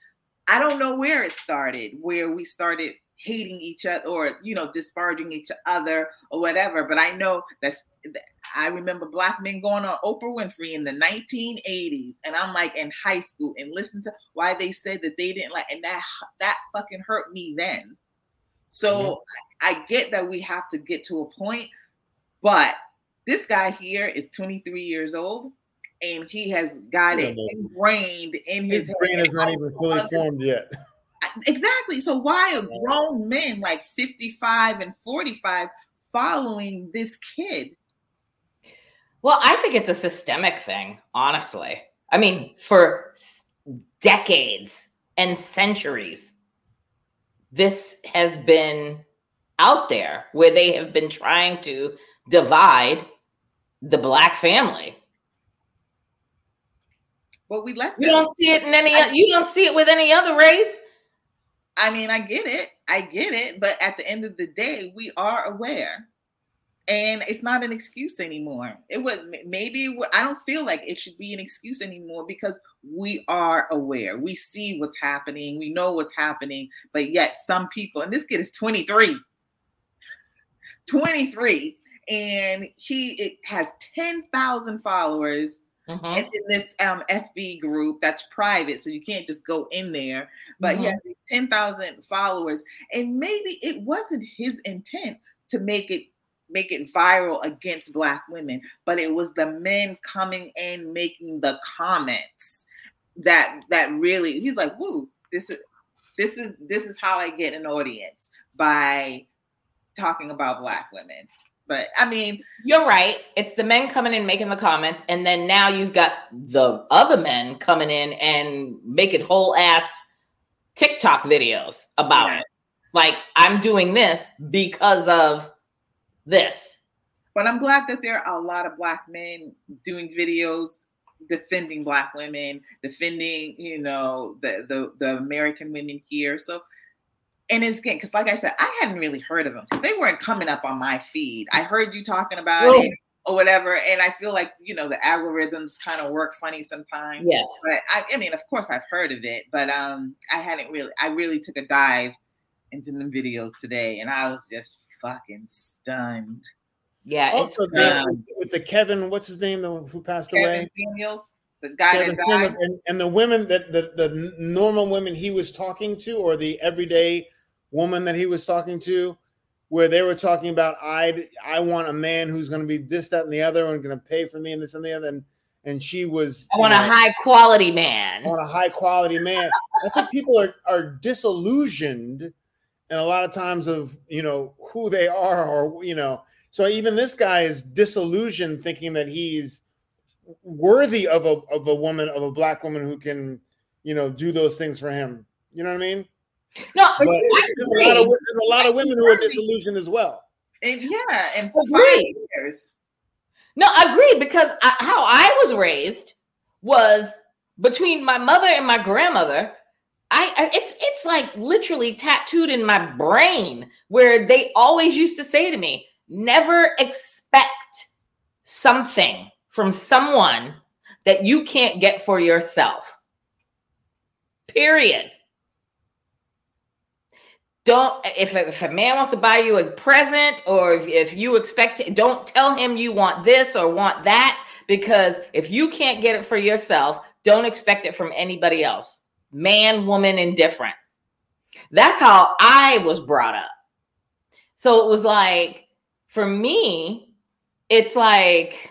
I don't know where it started, where we started hating each other or you know disparaging each other or whatever. But i know that's i remember black men going on oprah winfrey in the 1980s and i'm like in high school and listen to why they said that they didn't like and that that fucking hurt me then. So I, I get that we have to get to a point but this guy here is 23 years old and he has got it Yeah, ingrained in his, His brain is not even fully formed yet. Exactly. So why are grown men like 55 and 45 following this kid? Well, I think it's a systemic thing, honestly. I mean, for decades and centuries, this has been out there where they have been trying to divide the black family. Well, we let You don't see it in any you don't see it with any other race. I mean, I get it. I get it. But at the end of the day, we are aware. And it's not an excuse anymore. It was maybe I don't feel like it should be an excuse anymore because we are aware. We see what's happening. We know what's happening. But yet, some people, and this kid is 23, 23, and he it has 10,000 followers Mhm. it's in this um, FB group that's private, so you can't just go in there. But he Mhm. has these 10,000 followers, and maybe it wasn't his intent to make it make it viral against black women, but it was the men coming in making the comments that that really he's like, "Woo, this is this is this is how I get an audience by talking about black women." But I mean, You're right. It's the men coming in making the comments, and then now you've got the other men coming in and making whole ass TikTok videos about Yeah. it. Like, I'm doing this because of this. But I'm glad that there are a lot of black men doing videos defending black women, defending, you know, the the, the American women here. So and it's again, because like I said, I hadn't really heard of them. They weren't coming up on my feed. I heard you talking about Well- it or whatever. And I feel like, you know, the algorithms kind of work funny sometimes. Yes. But I, I mean, of course I've heard of it, but um I hadn't really I really took a dive into them videos today and I was just fucking stunned. Yeah. It's, Also, um, with, with the Kevin, what's his name, the, who passed away? Kevin Samuels, the guy Kevin that died. and, and the women that the, the normal women he was talking to, or the everyday woman that he was talking to, where they were talking about I I want a man who's going to be this, that, and the other, and going to pay for me and this and the other, and and she was I want you a high quality man. I want a high quality man. I think people are are disillusioned, and a lot of times of you know who they are, or you know. So even this guy is disillusioned, thinking that he's worthy of a of a woman of a black woman who can you know do those things for him. You know what I mean? No, But I there's a lot of there's a lot of women who are disillusioned as well. And yeah, and Agreed. five years. No, agreed because I, how I was raised was between my mother and my grandmother. I, I it's it's like literally tattooed in my brain where they always used to say to me, "Never expect something from someone that you can't get for yourself." Period. Don't if a, if a man wants to buy you a present or if, if you expect it, don't tell him you want this or want that because if you can't get it for yourself, don't expect it from anybody else. Man, woman, indifferent. That's how I was brought up. So it was like for me, it's like,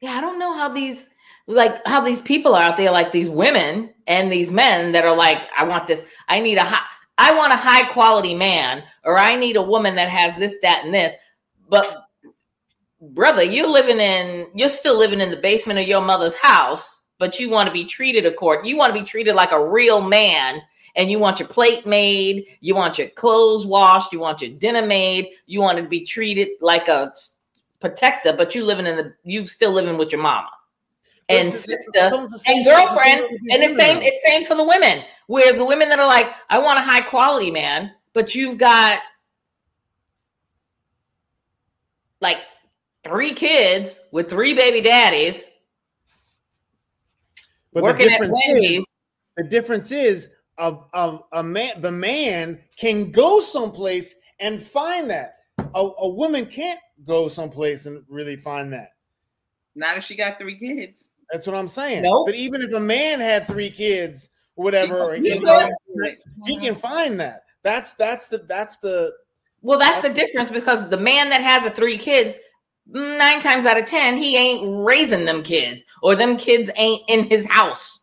yeah, I don't know how these like how these people are out there, like these women and these men that are like, I want this, I need a high, I want a high quality man, or I need a woman that has this, that, and this. But brother, you're living in, you're still living in the basement of your mother's house, but you want to be treated according, you want to be treated like a real man and you want your plate made, you want your clothes washed, you want your dinner made, you want to be treated like a protector, but you living in the you still living with your mama and It's- it's- sister it's almost the same- and it's the same girlfriend, and the same it's same for the women. Whereas the women that are like, I want a high quality man, but you've got like three kids with three baby daddies But the working at difference is, the difference is a, a, a man the man can go someplace and find that. A, a woman can't go someplace and really find that. Not if she got three kids. That's what I'm saying. Nope. But even if a man had three kids, or whatever, or He he, can go for it. he can find that. That's that's the that's the Well, that's the difference because the man that has a three kids, nine times out of ten, he ain't raising them kids, or them kids ain't in his house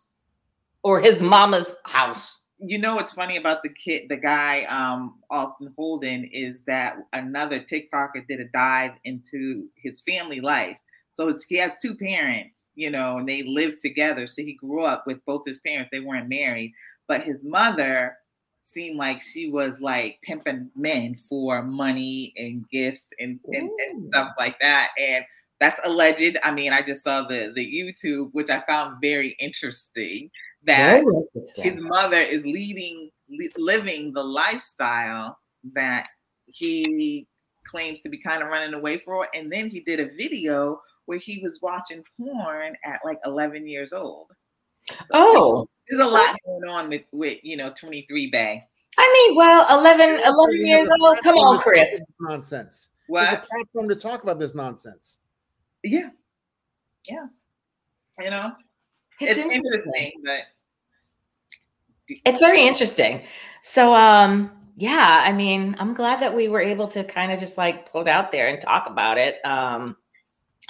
or his mama's house. you know what's funny about the kid, the guy, um, Austin Holden, is that another TikToker did a dive into his family life. So it's, he has two parents, you know, and they live together. So he grew up with both his parents. They weren't married, but his mother seemed like she was like pimping men for money and gifts and, and, and stuff like that. And that's alleged. I mean, I just saw the the YouTube, which I found very interesting. That Very his mother is leading li- living the lifestyle that he claims to be kind of running away for and then he did a video where he was watching porn at like 11 years old Oh, there's a lot going on with with you know 23 bag I mean, well, 11, 11 years old. Come on, Chris. about Nonsense. There's a what platform to talk about this nonsense. yeah yeah you know It's, it's, interesting. interesting but It's very interesting. So, um, yeah, I mean, I'm glad that we were able to kind of just like put it out there and talk about it. Um,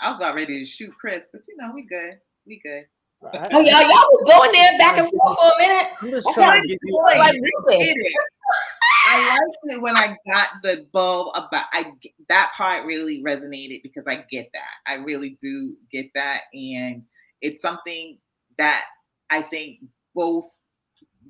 i was about ready to shoot chris but you know we good we good I, oh, y'all, y'all was going there back and forth for a minute. am just I trying to give you. Boy, Like, you it. I liked it when I got the bulb about I that part really resonated because I get that. I really do get that and it's something that I think both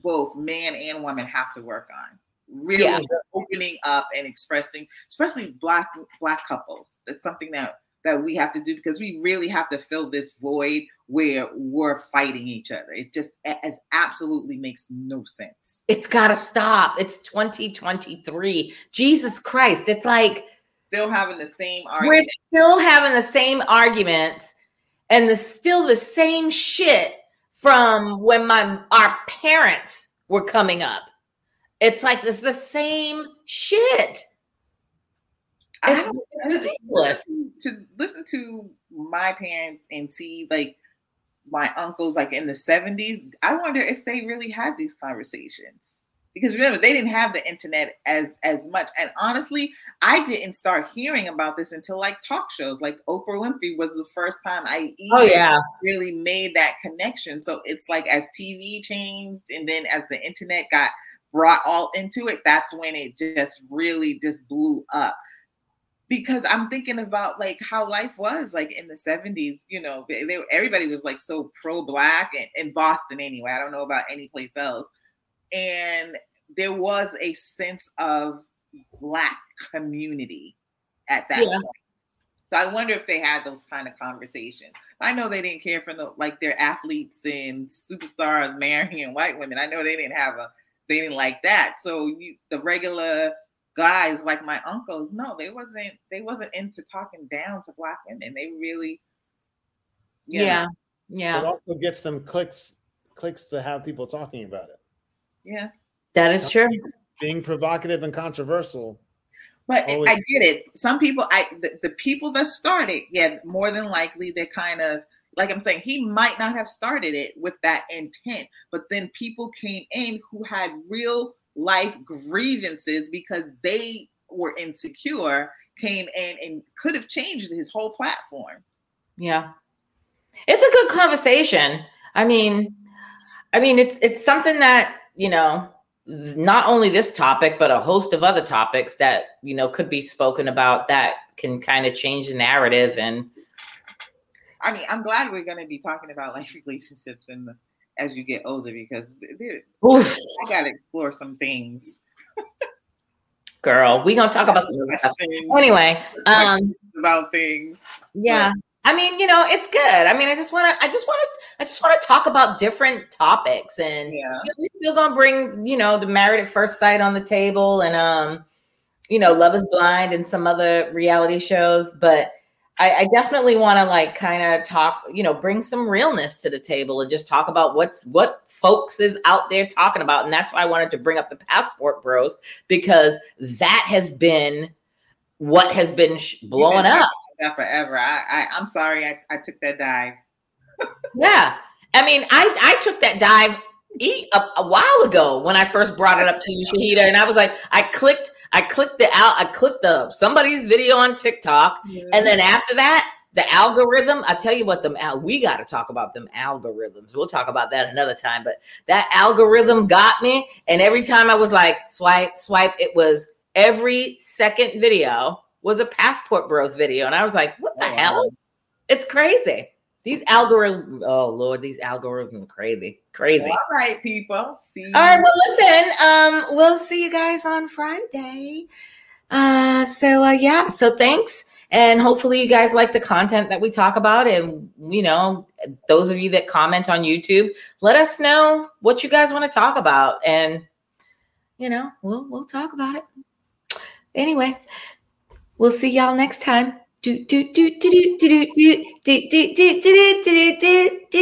both man and woman have to work on. Really Yeah. opening up and expressing especially black black couples. That's something that that we have to do because we really have to fill this void where we're fighting each other. It just it, absolutely makes no sense. It's got to stop. It's 2023. Jesus Christ. It's like Still having the same we're still having the same arguments and the still the same shit from when my our parents were coming up. It's like this is the same shit. It's ridiculous. to listen to my parents and see like my uncles like in the 70s i wonder if they really had these conversations because remember they didn't have the internet as as much and honestly i didn't start hearing about this until like talk shows like oprah winfrey was the first time i oh, even Oh yeah. really made that connection. So it's like as TV changed and then as the internet got brought all into it, that's when it just really just blew up. Because I'm thinking about like how life was like in the 70s, you know, they, they- everybody was like so pro black and in Boston anyway. I don't know about any place else. And there was a sense of black community at that Yeah. point. So I wonder if they had those kind of conversations. I know they didn't care for the like their athletes and superstars marrying white women. I know they didn't have a they didn't like that. So you the regular guys like my uncles, no, they wasn't they wasn't into talking down to black women. They really yeah know, Yeah. It also gets them clicks clicks to have people talking about it. yeah. That is true. Being provocative and controversial. But Always- I get it. Some people, I the, the people that started, yeah, more than likely they kind of like I'm saying, he might not have started it with that intent, but then people came in who had real life grievances because they were insecure, came in and could have changed his whole platform. Yeah. it's a good conversation. I mean, I mean, it's it's something that you know, not only this topic, but a host of other topics that you know could be spoken about that can kind of change the narrative. And I mean, I'm glad we're going to be talking about like relationships and as you get older because I got to explore some things. Girl, we gonna talk about some stuff. Anyway, um, about things. Yeah, I mean, you know, it's good. I mean, I just want to, I just want to, I just want to talk about different topics, and yeah. you know, we're still gonna bring, you know, the Married at First Sight on the table, and um, you know, Love Is Blind, and some other reality shows. But I, I definitely want to like kind of talk, you know, bring some realness to the table, and just talk about what's what folks is out there talking about, and that's why I wanted to bring up the Passport Bros because that has been what has been sh- blowing up that forever. I, I I'm sorry I, I took that dive. yeah. I mean, I I took that dive a, a, while ago when I first brought it up to you, Shahidah, and I was like, I clicked, I clicked the out, I clicked the somebody's video on TikTok, yeah. and then after that, the algorithm. I tell you what, them we got to talk about them algorithms. We'll talk about that another time. But that algorithm got me, and every time I was like swipe, swipe, it was every second video was a Passport Bros video. And I was like, what the oh, hell? Wow. It's crazy. These algorithms, oh Lord, these algorithms crazy. Crazy. All right, people. See you. All right, well, listen, um, we'll see you guys on Friday. Uh, so uh yeah, so thanks. And hopefully you guys like the content that we talk about. And you know, those of you that comment on YouTube, let us know what you guys want to talk about. And you know, we'll we'll talk about it. Anyway, We'll see y'all next time. Do do do do do do do do do do do do do do do do